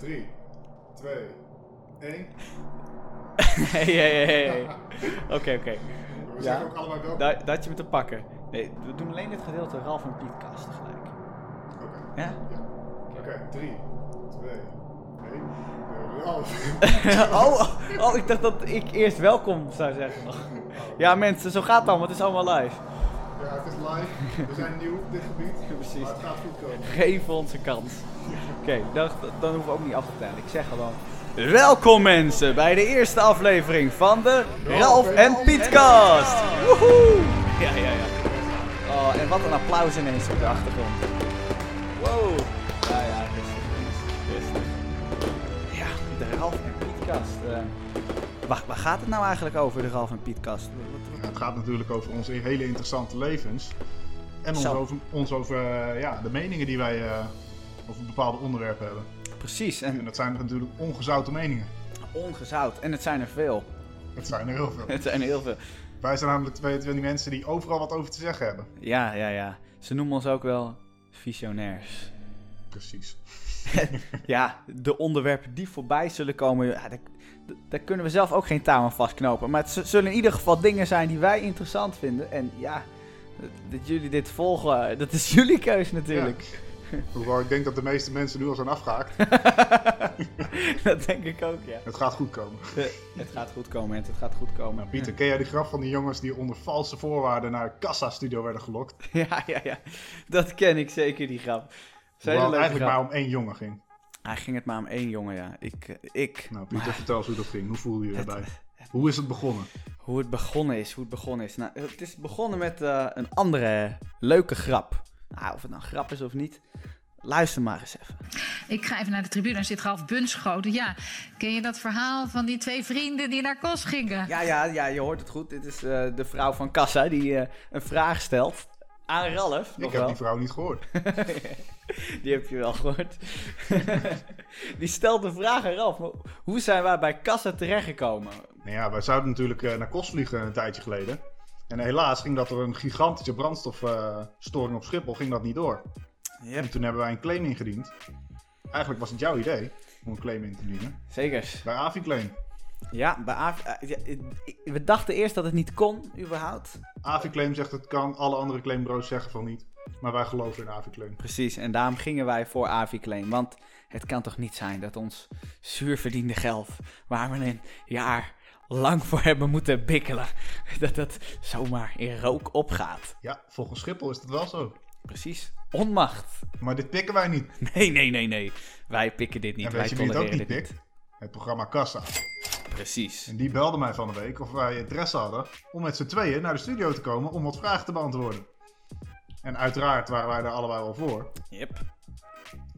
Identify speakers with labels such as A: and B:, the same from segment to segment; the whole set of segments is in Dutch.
A: 3, 2, 1.
B: hey, hey, hey, hey. Oké, oké.
A: We zeggen ook allebei welkom.
B: Da- dat je me te pakken. Nee, we doen alleen dit gedeelte Ralf en Pietkast tegelijk.
A: Oké.
B: Ja?
A: Ja. Oké, 3, 2, 1. Ralf.
B: oh, oh, ik dacht dat ik eerst welkom zou zeggen. Ja, mensen, zo gaat het allemaal. Het is allemaal live.
A: Ja, het is live. We zijn nieuw op dit gebied.
B: Precies.
A: Maar het gaat goed komen.
B: Geef ons een kans. Oké, dan, dan hoeven we ook niet af te tellen. Ik zeg gewoon... Welkom mensen bij de eerste aflevering van de Ralf en Pietkast. Woehoe! Ja, ja, ja. Oh, en wat een applaus ineens op de achtergrond. Wow. Ja, ja, rustig, rustig, rustig. Ja, de Ralf en Pietkast. eh. waar, waar gaat het nou eigenlijk over, de Ralf en Pietkast?
A: Ja, het gaat natuurlijk over onze hele interessante levens. En ons
B: Zo.
A: over, ons over eh, ja, de meningen die wij eh, over bepaalde onderwerpen hebben.
B: Precies,
A: En
B: en
A: dat zijn natuurlijk ongezouten meningen.
B: ongezout. En het zijn er veel.
A: Het zijn er heel veel.
B: Het zijn er heel veel.
A: Wij zijn namelijk twee van die mensen die overal wat over te zeggen hebben.
B: Ja, ja, ja. Ze noemen ons ook wel visionairs.
A: Precies.
B: Ja, de onderwerpen die voorbij zullen komen, ja, daar, daar kunnen we zelf ook geen aan vastknopen. Maar het zullen in ieder geval dingen zijn die wij interessant vinden. En ja, dat- jullie dit volgen, dat is jullie keus natuurlijk.
A: Hoewel ik denk dat de meeste mensen nu al zijn afgehaakt.
B: dat denk ik ook, ja.
A: Het gaat goed komen.
B: Eh, het gaat goed komen, mensen. Het gaat goed komen.
A: Nou, Pieter, ken jij die grap van die jongens die onder valse voorwaarden naar de Kassa-studio werden gelokt?
B: Ja, ja, ja. Dat ken ik zeker, die grap.
A: Het eigenlijk
B: grap.
A: maar om één jongen ging.
B: Hij ging het maar om één jongen, ja. Ik, eh, ik.
A: Nou, Pieter,
B: Maar-
A: vertel eens hoe dat ging. Hoe voelde je je erbij? Hoe is het begonnen?
B: Hoe het begonnen is, hoe het begonnen is. Nou, het is begonnen met eh, een andere leuke grap. Nou, of het nou een grap is of niet, luister maar eens even.
C: Ik ga even naar de tribune, daar zit Ralf Bunschoten. Ja, ken je dat verhaal van die twee vrienden die naar Kos gingen?
B: Ja, ja, ja, je hoort het goed. Dit is eh, de vrouw van Kassa die eh, een vraag stelt aan Ralf.
A: Ik
B: nog
A: heb
B: wel.
A: die vrouw niet gehoord.
B: Die heb je wel gehoord. die stelt een vraag aan Ralf. Maar hoe zijn wij bij Kassa terechtgekomen?
A: Nou ja, wij zouden natuurlijk eh, naar Kos vliegen een tijdje geleden. En helaas ging dat door een gigantische brandstofstoring op Schiphol ging dat niet door.
B: Yep.
A: En toen hebben wij een claim ingediend. Eigenlijk was het jouw idee om een claim in te dienen.
B: Zeker.
A: Bij Aviclaim.
B: Ja, bij AV eh, we dachten eerst dat het niet kon, überhaupt.
A: Aviclaim zegt het kan, alle andere claimbureaus zeggen van niet. Maar wij geloven in Aviclaim.
B: Precies, en daarom gingen wij voor Aviclaim. Want het kan toch niet zijn dat ons zuurverdiende geld, waar we een jaar lang voor hebben moeten bikkelen, dat dat zomaar in rook opgaat.
A: Ja, volgens Schiphol is dat wel zo.
B: Precies, onmacht.
A: Maar dit pikken wij niet.
B: Nee, nee, nee, nee. Wij pikken dit niet.
A: en
B: wij
A: weet je wie het ook niet pikt? Het programma Kassa.
B: Precies.
A: En die belde mij van de week of wij interesse hadden om met z'n tweeën naar de studio te komen om wat vragen te beantwoorden. En uiteraard waren wij daar allebei wel voor.
B: Yep.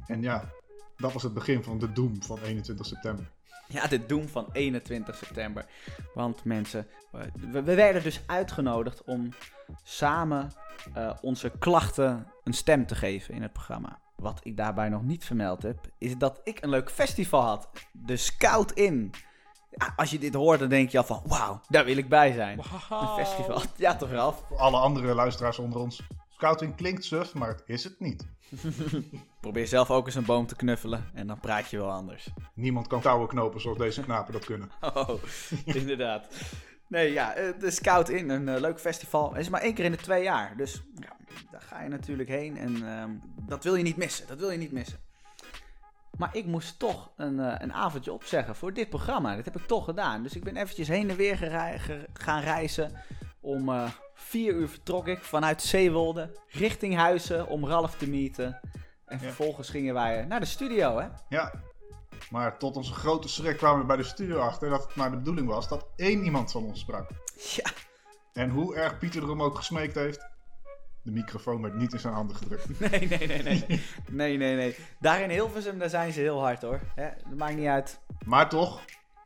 A: En ja, dat was het begin van de doom van 21 september.
B: Ja, de doem van 21 september. Want mensen, we, we werden dus uitgenodigd om samen eh, onze klachten een stem te geven in het programma. Wat ik daarbij nog niet vermeld heb, is dat ik een leuk festival had. De Scout In. Ja, als je dit hoort, dan denk je al van, wauw, daar wil ik bij zijn. Een festival. Ja, toch Ralf?
A: Voor alle andere luisteraars onder ons. Scouting klinkt suf, maar het is het niet.
B: Probeer zelf ook eens een boom te knuffelen en dan praat je wel anders.
A: Niemand kan touwen knopen zoals deze knapen dat kunnen.
B: Oh, inderdaad. Nee, ja, eh, de Scout in, een eh, leuk festival. Het is maar één keer in de twee jaar. Dus ja, daar ga je natuurlijk heen en ehm, dat wil je niet missen. Dat wil je niet missen. Maar ik moest toch een, eh, een avondje opzeggen voor dit programma. Dat heb ik toch gedaan. Dus ik ben eventjes heen en weer gaan reizen. Om eh, vier uur vertrok ik vanuit Zeewolde richting Huizen om Ralf te meeten. En
A: Ja.
B: vervolgens gingen wij naar de studio, hè?
A: Ja, maar tot onze grote schrik kwamen we bij de studio achter dat het maar de bedoeling was dat één iemand van ons sprak.
B: Ja,
A: En hoe erg Pieter erom ook gesmeekt heeft, de microfoon werd niet in zijn handen gedrukt.
B: Nee, nee, nee, nee. Nee, nee, nee. Daar in Hilversum, daar zijn ze heel hard hoor. Hè, dat maakt niet uit.
A: Maar toch,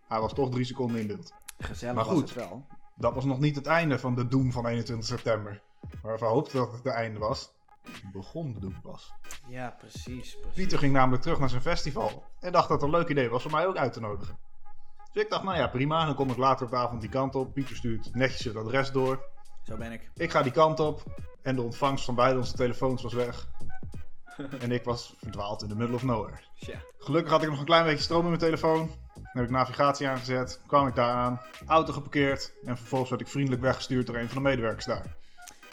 A: hij was toch drie seconden in beeld.
B: Gezellig
A: Maar
B: was het wel.
A: Dat was nog niet het einde van de doom van 21 september. Waarvan we hoopten dat het het einde was. Begon de doom pas.
B: Ja, precies. precies.
A: Pieter ging namelijk terug naar zijn festival. En dacht dat het een leuk idee was om mij ook uit te nodigen. Dus ik dacht, nou ja, prima. Dan kom ik later op de avond die kant op. Pieter stuurt netjes het adres door.
B: Zo ben ik.
A: Ik ga die kant op. En de ontvangst van beide onze telefoons was weg. En ik was verdwaald in the middle of nowhere. Gelukkig had ik nog een klein beetje stroom in mijn telefoon. Dan heb ik navigatie aangezet, kwam ik daar aan, auto geparkeerd en vervolgens werd ik vriendelijk weggestuurd door een van de medewerkers daar.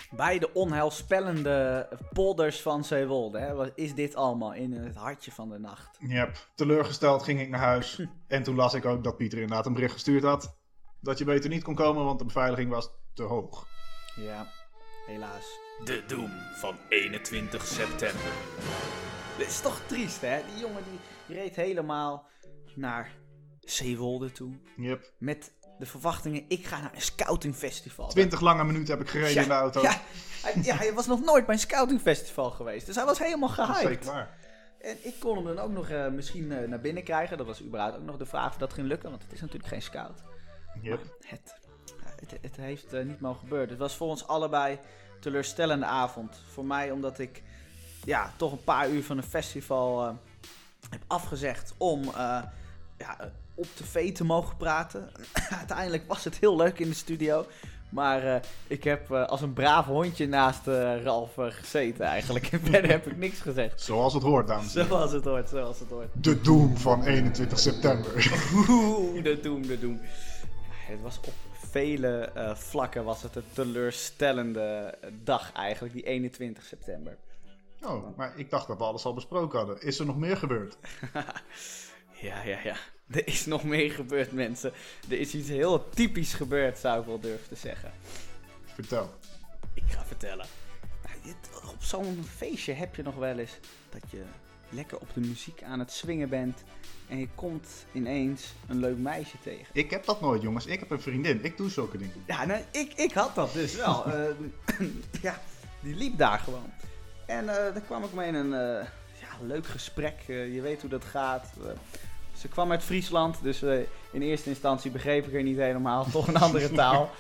B: Bij de onheilspellende polders van Zeewolde hè, was- is dit allemaal in het hartje van de nacht.
A: Yep. Teleurgesteld ging ik naar huis en toen las ik ook dat Pieter inderdaad een bericht gestuurd had dat je beter niet kon komen, want de beveiliging was te hoog.
B: Ja, helaas.
D: De Doom van 21 september.
B: Dit is toch triest, hè? Die jongen die, reed helemaal naar Zeewolde toe.
A: Yep.
B: Met de verwachtingen, ik ga naar een scoutingfestival.
A: 20 lange minuten heb ik gereden in de auto.
B: Ja, hij, ja, hij was nog nooit bij een scoutingfestival geweest. Dus hij was helemaal
A: Dat is
B: gehyped.
A: zeker waar.
B: En ik kon hem dan ook nog eh, misschien eh, naar binnen krijgen. Dat was überhaupt ook nog de vraag of dat ging lukken. Want het is natuurlijk geen scout.
A: Yep.
B: Het, het, het heeft eh, niet mogen gebeuren. Het was voor ons allebei een teleurstellende avond. Voor mij omdat ik ja, toch een paar uur van een festival eh, heb afgezegd om eh, ja, op tv te mogen praten. Uiteindelijk was het heel leuk in de studio. Maar ik heb als een braaf hondje naast Ralf gezeten eigenlijk. En verder heb ik niks gezegd.
A: Zoals het hoort, dames heren.
B: Zoals het hoort, zoals het hoort.
A: De Doom van 21 september.
B: Oeh, de doem, de doem. Ja, het was op vele eh, vlakken was het een teleurstellende dag eigenlijk, die 21 september.
A: Oh, maar ik dacht dat we alles al besproken hadden. Is er nog meer gebeurd?
B: Ja, ja, ja. Er is nog meer gebeurd, mensen. Er is iets heel typisch gebeurd, zou ik wel durven te zeggen.
A: Vertel.
B: Ik ga vertellen. Nou, dit- Op zo'n feestje heb je nog wel eens dat je lekker op de muziek aan het swingen bent. En je komt ineens een leuk meisje tegen.
A: Ik heb dat nooit, jongens. Ik heb een vriendin. Ik doe zulke dingen.
B: Ja, nou, ik, ik had dat dus wel. Eh, ja, die liep daar gewoon. En eh daar kwam ik mee in een eh, ja, leuk gesprek. Je weet hoe dat gaat. Ze kwam uit Friesland, dus in eerste instantie begreep ik haar niet helemaal. Toch een andere taal.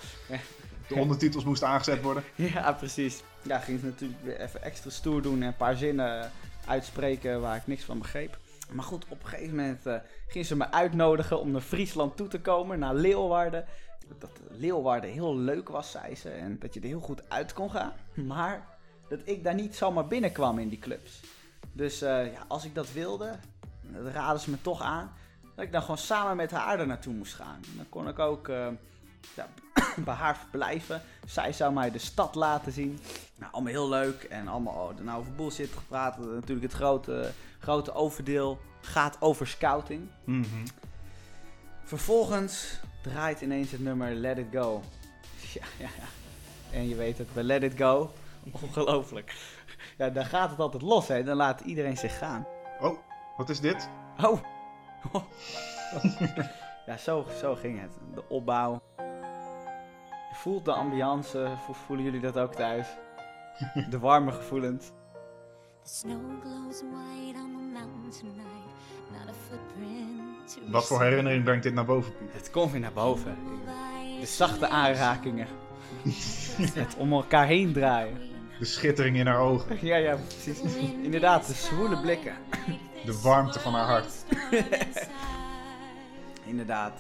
A: De ondertitels moesten aangezet worden.
B: ja, precies. Ja, ging ze natuurlijk weer even extra stoer doen en een paar zinnen uitspreken waar ik niks van begreep. Maar goed, op een gegeven moment eh, ging ze me uitnodigen om naar Friesland toe te komen, naar Leeuwarden. Dat Leeuwarden heel leuk was, zei ze, en dat je er heel goed uit kon gaan. Maar dat ik daar niet zomaar binnenkwam in die clubs. Dus eh, ja, als ik dat wilde, dat raden ze me toch aan, dat ik dan gewoon samen met haar er naartoe moest gaan. Dan kon ik ook eh, ja, bij haar verblijven. Zij zou mij de stad laten zien. Nou, allemaal heel leuk. En allemaal oh, er nou over bullshit gepraat. Natuurlijk het grote, grote overdeel gaat over scouting.
A: Mhm.
B: Vervolgens draait ineens het nummer Let It Go. Ja, ja, ja. En je weet het, bij Let It Go, ongelooflijk. Ja, dan gaat het altijd los, hè. Dan laat iedereen zich gaan.
A: Oh, wat is dit?
B: Oh. ja, zo, zo ging het. De opbouw. Je voelt de ambiance. Vo- Voelen jullie dat ook thuis? De warme gevoelens.
A: Wat voor herinnering brengt dit naar boven, Piet?
B: Het komt weer naar boven. De zachte aanrakingen. Het om elkaar heen draaien.
A: De schittering in haar ogen.
B: Ja, ja, precies. Inderdaad, de zwoele blikken.
A: De warmte van haar hart.
B: Inderdaad.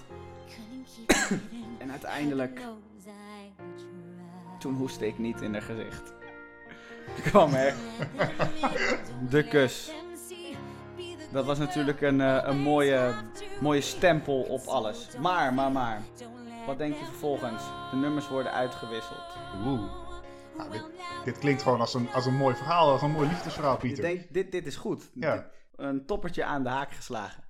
B: En uiteindelijk, toen hoestte ik niet in haar gezicht. Kwam er. De kus. Dat was natuurlijk een, eh, een mooie, mooie stempel op alles. Maar, maar, maar. Wat denk je vervolgens? De nummers worden uitgewisseld.
A: Oeh. Nou, dit, dit klinkt gewoon als een, als een mooi verhaal, als een mooi liefdesverhaal, Pieter.
B: denkt, dit, dit is goed.
A: Ja.
B: Dit- een toppertje aan de haak geslagen.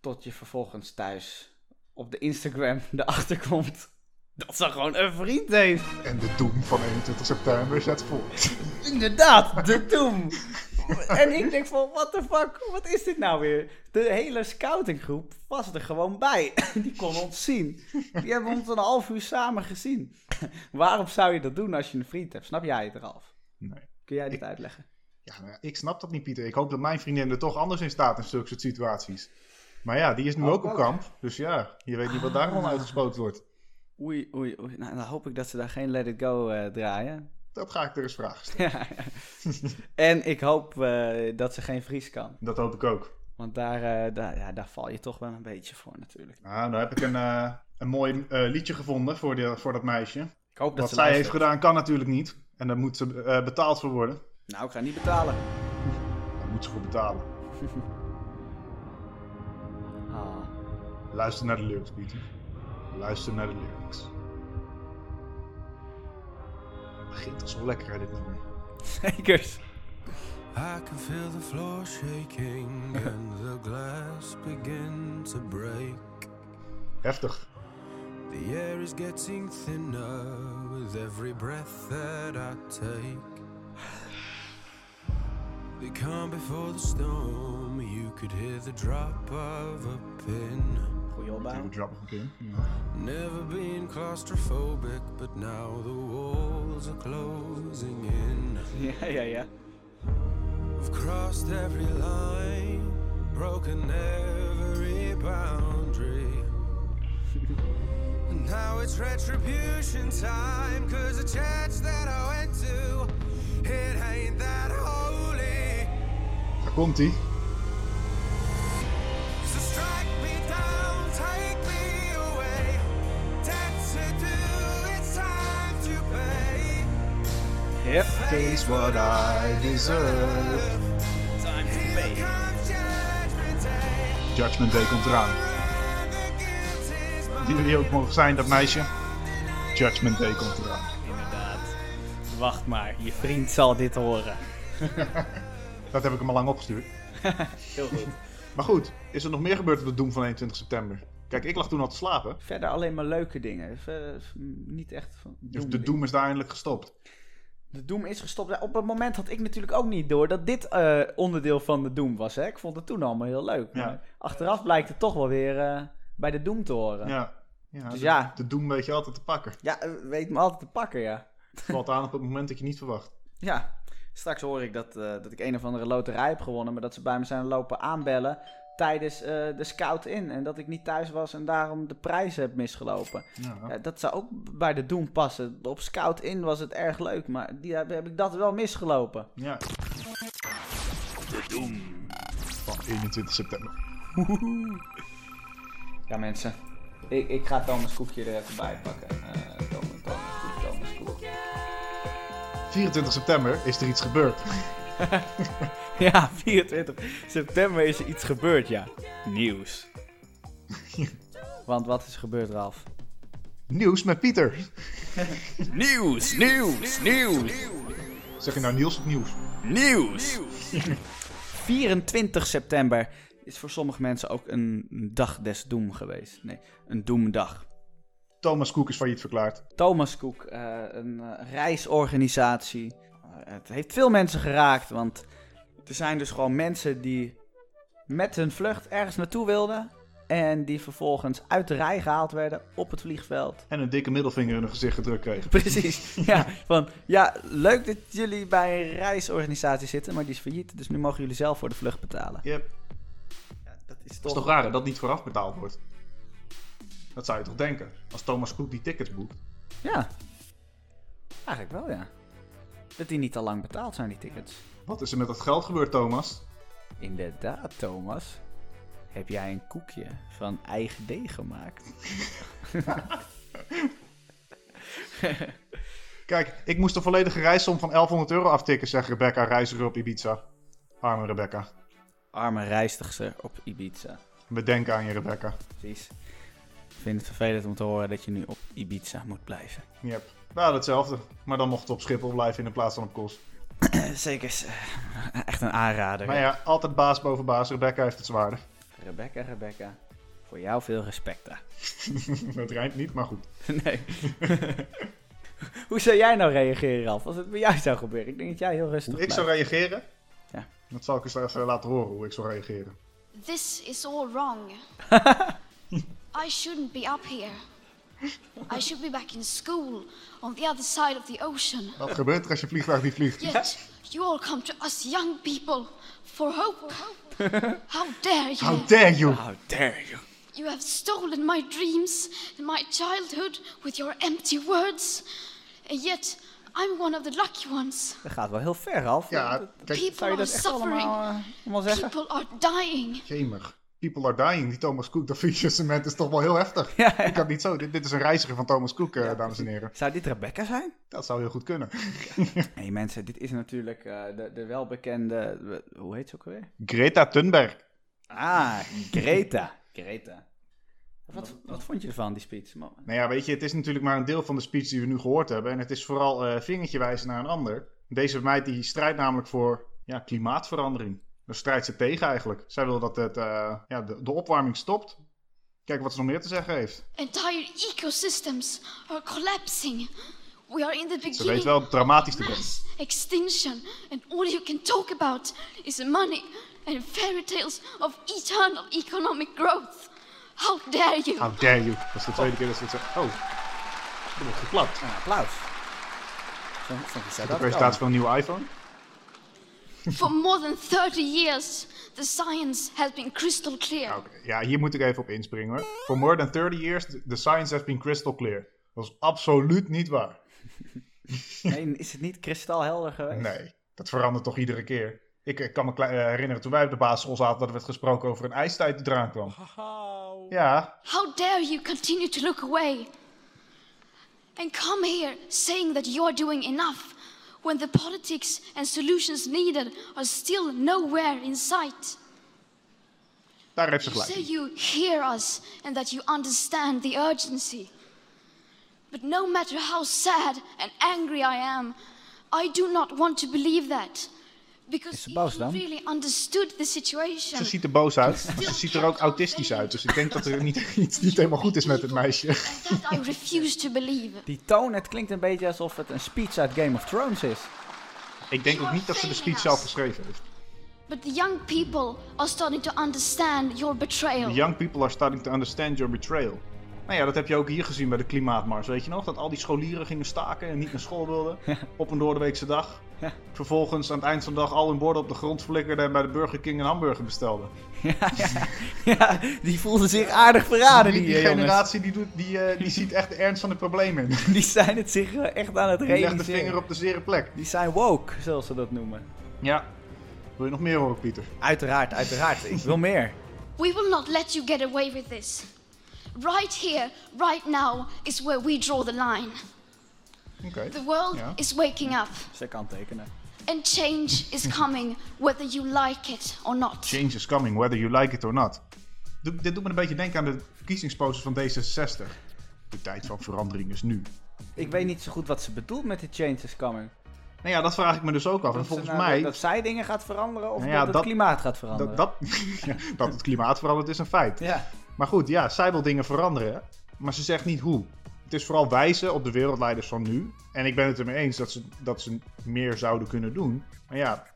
B: Tot je vervolgens thuis op de Instagram erachter komt dat ze gewoon een vriend heeft.
A: En de doem van 21 september zet voort.
B: Inderdaad, de Doom. En ik denk van, what the fuck, wat is dit nou weer? De hele scoutinggroep was er gewoon bij. Die kon ons zien. Die hebben ons een half uur samen gezien. Waarom zou je dat doen als je een vriend hebt? Snap jij het, Ralf?
A: Nee.
B: Kun jij dit uitleggen?
A: Ja, nou ja, ik snap dat niet, Pieter. Ik hoop dat mijn vriendin er toch anders in staat in zulke soort situaties. Maar ja, die is nu
B: Ook
A: ook op kamp. Dus ja, je weet niet wat daar
B: Ah.
A: allemaal uitgesproken wordt.
B: Oei, oei, oei. Nou, dan hoop ik dat ze daar geen Let It Go eh, draaien.
A: Dat ga ik er eens vragen stellen.
B: Ja. en ik hoop eh, dat ze geen Fries kan.
A: Dat hoop ik ook.
B: Want daar, eh, daar, ja, daar val je toch wel een beetje voor natuurlijk.
A: Nou, nou heb ik een, een mooi liedje gevonden voor, die, voor dat meisje.
B: Ik hoop dat
A: Wat
B: ze
A: zij heeft gedaan kan natuurlijk niet. En daar moet ze betaald voor worden.
B: Nou, ik ga niet betalen.
A: Daar moet ze voor betalen.
B: Ah.
A: Luister naar de lyrics, Pieter. Luister naar de lyrics. Het begint toch zo lekker, hè, dit nummer.
B: Zekers.
E: I can feel the floor shaking and the glass begin to break.
A: Heftig.
E: The air is getting thinner with every breath that I take. The calm before the storm, you could hear the drop of a pin.
B: Goeie opbouw.
A: Even drop of a pin. Ja.
E: Never been claustrophobic, but now the walls are closing in.
B: Ja, ja, ja.
E: I've crossed every line, broken every boundary. and now it's retribution time, cause the church that I went to, it ain't that holy.
A: Daar komt hij.
B: Yep.
A: Is what I deserve.
B: Time to pay.
E: judgment day.
A: Judgment Day komt eraan. Die jullie ook mogen zijn, dat meisje. Judgment Day komt eraan.
B: Inderdaad. Wacht maar, je vriend zal dit horen.
A: Dat heb ik hem al lang opgestuurd.
B: Heel goed.
A: Maar goed, is er nog meer gebeurd op de Doom van 21 september? Kijk, ik lag toen al te slapen.
B: Verder alleen maar leuke dingen. Verder, niet echt van
A: Dus de. Doom is daar eindelijk gestopt.
B: De Doom is gestopt. Ja, Op het moment had ik natuurlijk ook niet door dat dit eh, onderdeel van de Doom was. Hè? Ik vond het toen allemaal heel leuk.
A: Ja.
B: Maar achteraf blijkt het toch wel weer eh, bij de Doom te horen. Ja,
A: Ja. ja
B: Dus
A: de,
B: ja.
A: de Doom weet je altijd te pakken.
B: eh, weet me altijd te pakken, ja.
A: Het valt aan op het moment dat je niet verwacht.
B: Ja, straks hoor ik dat, dat ik een of andere loterij heb gewonnen, maar dat ze bij me zijn lopen aanbellen tijdens eh, de scout in. En dat ik niet thuis was en daarom de prijs heb misgelopen.
A: Ja.
B: Dat zou ook bij de Doom passen. Op scout in was het erg leuk, maar die heb, heb ik dat wel misgelopen.
A: ja.
D: De Doom.
A: Van 21 september.
B: Ja mensen, ik, ik ga Thomas Koekje er even bij pakken. Eh, Thomas, Thomas Thomas Koek.
A: 24 september is er iets gebeurd.
B: Ja, 24 september is er iets gebeurd, ja. Nieuws. Want wat is er gebeurd, Ralf?
A: Nieuws met Pieter.
D: Nieuws, nieuws, nieuws,
A: Zeg je nou Niels of Nieuws?
D: nieuws.
B: 24 september is voor sommige mensen ook een dag des doem geweest. Nee, een doemdag.
A: Thomas Cook is failliet verklaard.
B: Thomas Cook, eh, een eh, reisorganisatie. Eh, het heeft veel mensen geraakt, want er zijn dus gewoon mensen die met hun vlucht ergens naartoe wilden. En die vervolgens uit de rij gehaald werden op het vliegveld.
A: En een dikke middelvinger in hun gezicht gedrukt kregen.
B: Precies. Ja, van ja, leuk dat jullie bij een reisorganisatie zitten, maar die is failliet. Dus nu mogen jullie zelf voor de vlucht betalen.
A: Yep.
B: Ja, dat is
A: Het is toch raar dat dat niet vooraf betaald wordt? Dat zou je toch denken? Als Thomas Cook die tickets boekt.
B: Ja. Eigenlijk wel, ja. Dat die niet al lang betaald zijn, die tickets.
A: Wat is er met dat geld gebeurd, Thomas?
B: Inderdaad, Thomas. Heb jij een koekje van eigen deeg gemaakt?
A: Kijk, ik moest de volledige reissom van 1100 euro aftikken, zegt Rebecca, reiziger op Ibiza. Arme Rebecca.
B: Arme reistigster op Ibiza.
A: We denken aan je, Rebecca.
B: Precies. Ik vind het vervelend om te horen dat je nu op Ibiza moet blijven.
A: Yep. Nou, hetzelfde. Maar dan mocht het op Schiphol blijven in plaats van op Kos.
B: Zeker. is, eh, Echt een aanrader.
A: Maar ja, altijd baas boven baas. Rebecca heeft het zwaarder.
B: Rebecca, Rebecca. Voor jou veel respect daar.
A: het rijmt niet, maar goed.
B: Nee. Hoe zou jij nou reageren, Ralf, als het bij jou zou gebeuren? Ik denk dat jij heel rustig
A: Hoe ik
B: blijft.
A: zou reageren?
B: Ja.
A: Dat zal ik eens even laten horen, hoe ik zou reageren.
F: This is all wrong. I shouldn't be up here. I should be back in school on the other side of the ocean.
A: Wat gebeurt er als je vliegtuig niet vliegt?
F: Yet you all come to us young people for hope. How dare you?
A: How dare you!
B: How dare you?
F: You have stolen my dreams and my childhood with your empty words. And yet I'm one of the lucky ones.
B: Dat gaat wel heel ver, Ralf.
A: Ja,
B: Dat-
A: kijk,
F: People
B: Zou je
F: are
B: dat echt
F: suffering.
B: allemaal, eh, allemaal zeggen?
F: People are dying.
A: jemig. People are dying, die Thomas Cook, dat faillissement is toch wel heel heftig.
B: Ja, ja.
A: Ik had niet zo, dit, dit is een reiziger van Thomas Cook, eh, dames en heren.
B: Zou dit Rebecca zijn?
A: Dat zou heel goed kunnen.
B: Nee mensen, dit is natuurlijk eh, de, de welbekende... Hoe heet ze ook alweer?
A: Greta Thunberg.
B: Ah, Greta. Greta. Wat, wat vond je ervan, die speech?
A: Nou ja, weet je, het is natuurlijk maar een deel van de speech die we nu gehoord hebben. En het is vooral eh, vingertje wijzen naar een ander. Deze meid die strijdt namelijk voor ja, klimaatverandering. Daar strijdt ze tegen eigenlijk. Zij wil dat het, eh, ja, de, de opwarming stopt. Kijk wat ze nog meer te zeggen heeft.
F: Entire ecosystems are collapsing. We are in the
A: Ze weet
F: beginning
A: wel het dramatisch te brengen.
F: extinction, and all you can talk about is money and fairy tales of eternal economic growth. How dare you?
A: How dare you. Dat is de tweede keer dat ze het zegt. Oh, er wordt geklapt.
B: Een applaus.
A: De
B: dat
A: presentatie van een nieuwe iPhone.
F: For more than 30 years, the science has been crystal clear.
A: Ja, hier moet ik even op inspringen hoor. For more than 30 years, the science has been crystal clear. Dat is absoluut niet waar.
B: Nee, is het niet kristalhelder geweest?
A: Nee, dat verandert toch iedere keer. Ik, ik kan me eh, herinneren toen wij op de basisschool zaten dat er werd gesproken over een ijstijd die eraan kwam. Ja,
F: How dare you continue to look away and come here saying that you are doing enough when the politics and solutions needed are still nowhere in sight?
A: daar heeft ze
F: You say you hear us and that you understand the urgency. But no matter how sad and angry I am, I do not want to believe that. Because
B: Is ze
F: if
B: boos dan?
F: really understood the situation,
A: Ze ziet er boos uit. Ze ziet er ook autistisch uit. Dus ik denk dat er niet, iets niet helemaal goed is met het meisje.
F: and that I refuse to believe.
B: Die toon, het klinkt een beetje alsof het een speech uit Game of Thrones is.
A: Ik denk ook niet dat ze de speech zelf geschreven heeft.
F: But the young people are starting to understand your betrayal.
A: The young people are starting to understand your betrayal. Nou ja, dat heb je ook hier gezien bij de klimaatmars, weet je nog? Dat al die scholieren gingen staken en niet naar school wilden. Op een doordeweekse dag.
B: Ja.
A: Vervolgens aan het eind van de dag al hun borden op de grond flikkerden en bij de Burger King een hamburger bestelden.
B: ja, ja, ja, die voelden zich aardig verraden, die,
A: die, die
B: eh,
A: generatie die, doet, die, eh, die ziet echt de ernst van het probleem in.
B: Die zijn het zich eh, echt aan het
A: Die legt de
B: realiseren.
A: vinger op de zere plek.
B: Die zijn woke, zoals ze dat noemen.
A: Ja. Wil je nog meer horen, Pieter?
B: Uiteraard, uiteraard. Ik wil meer.
F: We will not let you get away with this. Right here, right now, is where we draw the line.
A: Oké.
F: The world is waking up,
B: Ze kan tekenen.
F: and change is coming whether you like it or not.
A: Change is coming, whether you like it or not. Doe- dit doet me een beetje denken aan de verkiezingsposters van D66. De tijd van verandering is nu.
B: Ik weet niet zo goed wat ze bedoelt met die change is coming.
A: Nou ja, dat vraag ik me dus ook af. En
B: Dat,
A: volgens
B: ze nou-
A: mij...
B: dat zij dingen gaat veranderen of
A: Nou ja,
B: dat het klimaat gaat veranderen.
A: Dat, dat, ja, dat het klimaat verandert is een feit.
B: Ja.
A: Maar goed, ja, zij wil dingen veranderen. Maar ze zegt niet hoe. Het is vooral wijzen op de wereldleiders van nu. En ik ben het ermee eens dat ze, dat ze meer zouden kunnen doen. Maar ja,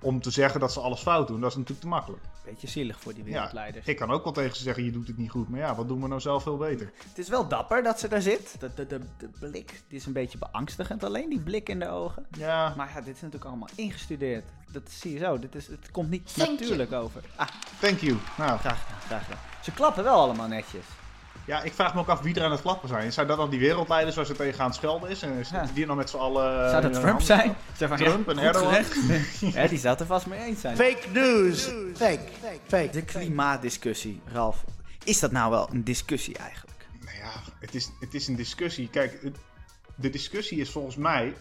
A: om te zeggen dat ze alles fout doen, dat is natuurlijk te makkelijk.
B: Beetje zielig voor die
A: Ja,
B: wereldleiders.
A: ik kan ook wel tegen ze zeggen, je doet het niet goed. Maar ja, wat doen we nou zelf veel beter?
B: Het is wel dapper dat ze daar zit. De, de, de, de blik die is een beetje beangstigend. Alleen die blik in de ogen.
A: Ja,
B: Maar ja, dit is natuurlijk allemaal ingestudeerd. Dat zie je zo. Dit is, het komt niet
F: Thank
B: natuurlijk over. Ah,
A: thank you. Nou,
B: graag gedaan, graag gedaan. Ze klappen wel allemaal netjes.
A: ja, ik vraag me ook af wie er aan het klappen zijn. Zijn dat dan die wereldleiders waar ze tegen aan het schelden is? En zitten
B: Ja.
A: die dan met z'n allen...
B: Zou dat
A: eh,
B: Trump
A: handen-
B: zijn? Zeg maar,
A: Trump
B: ja,
A: en Erdogan?
B: ja, die zou het er vast mee eens zijn.
G: Fake news. Fake. Fake.
B: De klimaatdiscussie, Ralf. Is dat nou wel een discussie eigenlijk?
A: Nou ja, het is, het is een discussie. Kijk, het- de discussie is volgens mij...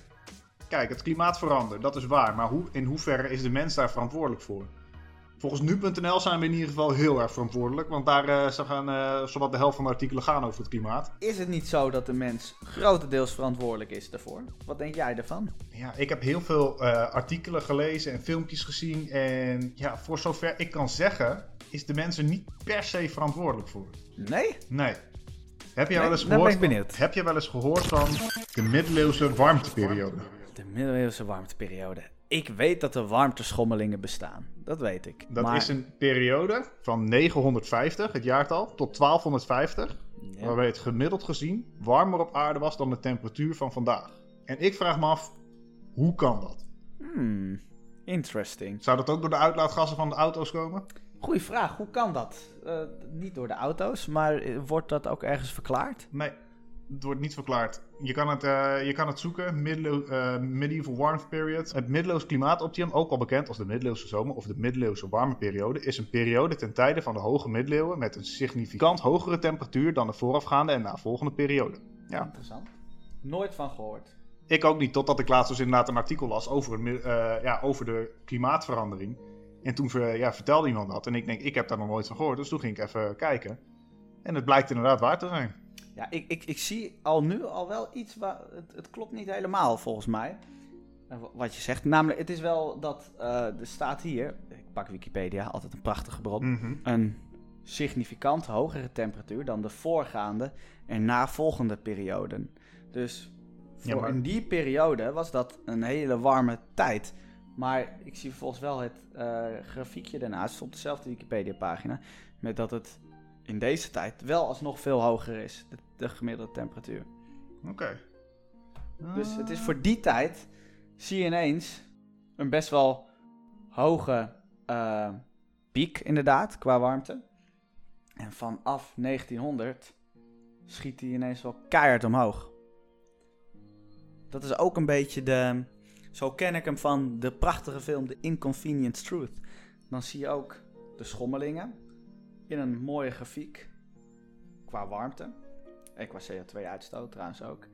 A: Kijk, het klimaat verandert, dat is waar. Maar hoe, in hoeverre is de mens daar verantwoordelijk voor? Volgens nu.nl zijn we in ieder geval heel erg verantwoordelijk. Want daar ze gaan, eh, zowat de helft van de artikelen gaan over het klimaat.
B: Is het niet zo dat de mens grotendeels verantwoordelijk is daarvoor? Wat denk jij ervan?
A: Ja, ik heb heel veel eh, artikelen gelezen en filmpjes gezien. En ja, voor zover ik kan zeggen, is de mens er niet per se verantwoordelijk voor.
B: Nee?
A: Nee. Heb
B: Nee,
A: wel eens
B: dan ben
A: gehoord?
B: ik benieuwd.
A: Heb je wel eens gehoord van de middeleeuwse warmteperiode?
B: De middeleeuwse warmteperiode. Ik weet dat er warmteschommelingen bestaan. Dat weet ik.
A: Dat
B: Maar-
A: is een periode van 950, het jaartal, tot 1250.
B: Ja.
A: Waarbij het gemiddeld gezien warmer op aarde was dan de temperatuur van vandaag. En ik vraag me af, hoe kan dat?
B: Hmm, interesting.
A: Zou dat ook door de uitlaatgassen van de auto's komen?
B: Goeie vraag, hoe kan dat? Eh, niet door de auto's, maar eh, wordt dat ook ergens verklaard?
A: Nee. Het wordt niet verklaard. Je kan het, eh, je kan het zoeken, Middelo- eh, Medieval Warmth Period. Het middeleeuws klimaatoptimum, ook al bekend als de middeleeuwse zomer of de middeleeuwse warme periode, is een periode ten tijde van de hoge middeleeuwen met een significant hogere temperatuur dan de voorafgaande en navolgende periode. Ja,
B: Interessant. Nooit van gehoord.
A: ik ook niet, totdat ik laatst dus inderdaad een artikel las over, mi- eh, ja, over de klimaatverandering. En toen ver- ja, vertelde iemand dat. En ik denk, ik heb daar nog nooit van gehoord. Dus toen ging ik even kijken. En het blijkt inderdaad waar te zijn.
B: Ja, ik, ik, ik zie al nu al wel iets waar. Het, het klopt niet helemaal volgens mij. eh, wa- Wat je zegt. Namelijk, het is wel dat. eh, er staat hier. Ik pak Wikipedia, altijd een prachtige bron.
A: Mhm.
B: Een significant hogere temperatuur dan de voorgaande en navolgende perioden. Dus voor
A: Ja, maar-
B: in die periode was dat een hele warme tijd. Maar ik zie volgens wel het eh, grafiekje daarnaast op dezelfde Wikipedia-pagina. Met dat het in deze tijd wel alsnog veel hoger is, de, de gemiddelde temperatuur.
A: Oké.
B: Dus het is voor die tijd, zie je ineens een best wel hoge eh, piek inderdaad, qua warmte. En vanaf 1900 schiet die ineens wel keihard omhoog. Dat is ook een beetje de... Zo ken ik hem van de prachtige film The Inconvenient Truth. Dan zie je ook de schommelingen in een mooie grafiek. Qua warmte. En qua CO2-uitstoot trouwens ook.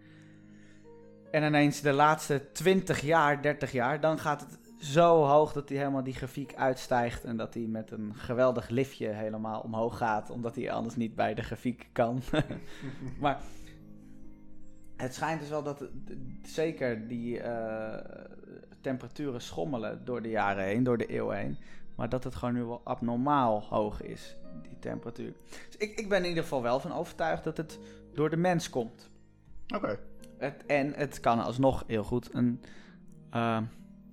B: En ineens de laatste 20 jaar, 30 jaar, dan gaat het zo hoog dat hij helemaal die grafiek uitstijgt. En dat hij met een geweldig liftje helemaal omhoog gaat. Omdat hij anders niet bij de grafiek kan. maar het schijnt dus wel dat zeker die eh, temperaturen schommelen door de jaren heen, door de eeuwen heen. Maar dat het gewoon nu wel abnormaal hoog is, die temperatuur. Dus ik, ik ben in ieder geval wel van overtuigd dat het door de mens komt.
A: Oké.
B: Het, en het kan alsnog heel goed een, eh,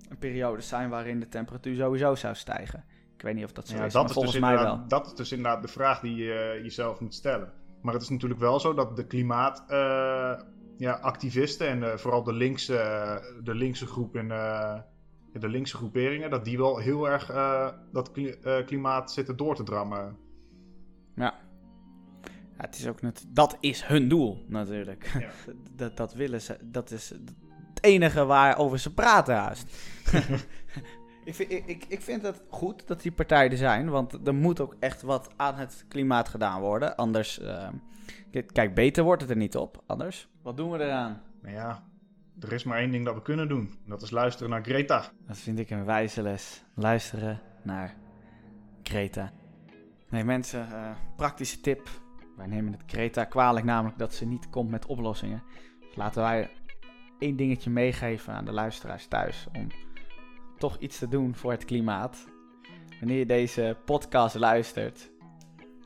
B: een periode zijn waarin de temperatuur sowieso zou stijgen. Ik weet niet of dat zo
A: Ja,
B: is,
A: dat, is
B: volgens
A: dus
B: mij wel.
A: dat is dus inderdaad de vraag die je jezelf moet stellen. Maar het is natuurlijk wel zo dat de klimaat... eh, ja, en eh, vooral de linkse, eh, de linkse groep eh, de linkse groeperingen... dat die wel heel erg eh, dat kli- eh, klimaat zitten door te drammen.
B: Ja. ja het is ook net, dat is hun doel natuurlijk.
A: Ja.
B: dat, dat willen ze, dat is het enige waarover ze praten haast. ik, vind, ik, ik, vind het goed dat die partijen er zijn, want er moet ook echt wat aan het klimaat gedaan worden. Anders, eh, kijk, beter wordt het er niet op. Anders, wat doen we eraan?
A: Maar ja, er is maar één ding dat we kunnen doen. En dat is luisteren naar Greta.
B: Dat vind ik een wijze les. Luisteren naar Greta. Nee, mensen, eh, praktische tip. Wij nemen het Greta kwalijk, namelijk dat ze niet komt met oplossingen. Dus laten wij één dingetje meegeven aan de luisteraars thuis. Om toch iets te doen voor het klimaat. Wanneer je deze podcast luistert,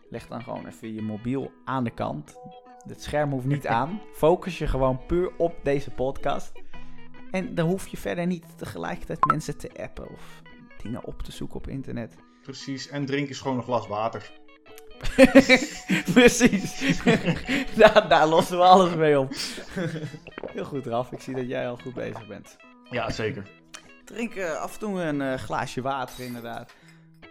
B: leg dan gewoon even je mobiel aan de kant. Het scherm hoeft niet aan. Focus je gewoon puur op deze podcast. En dan hoef je verder niet tegelijkertijd mensen te appen of dingen op te zoeken op internet.
A: Precies, en drink eens gewoon een glas water.
B: Precies. daar, daar lossen we alles mee op. Heel goed, Raf. Ik zie dat jij al goed bezig bent.
A: Ja, zeker.
B: Drink eh, af en toe een eh, glaasje water, inderdaad.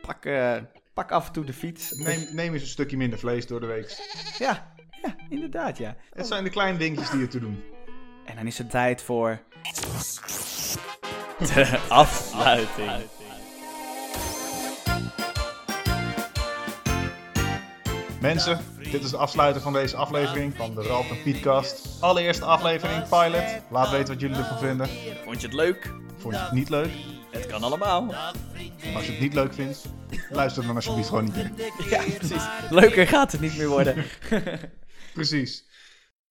B: Pak, eh, pak af en toe de fiets.
A: Neem, neem eens een stukje minder vlees door de week.
B: Ja, ja, inderdaad, ja.
A: Het zijn de kleine dingetjes die je te doen.
B: En dan is het tijd voor... De afsluiting.
A: Mensen, dit is de afsluiter van deze aflevering van de Ralf en Pietkast. Allereerste aflevering, pilot. Laat weten wat jullie ervan vinden.
B: Vond je het leuk?
A: Vond je het niet leuk?
B: Het kan allemaal.
A: En als je het niet leuk vindt, luister dan alsjeblieft gewoon niet in.
B: Ja, precies. Leuker gaat het niet meer worden.
A: Precies.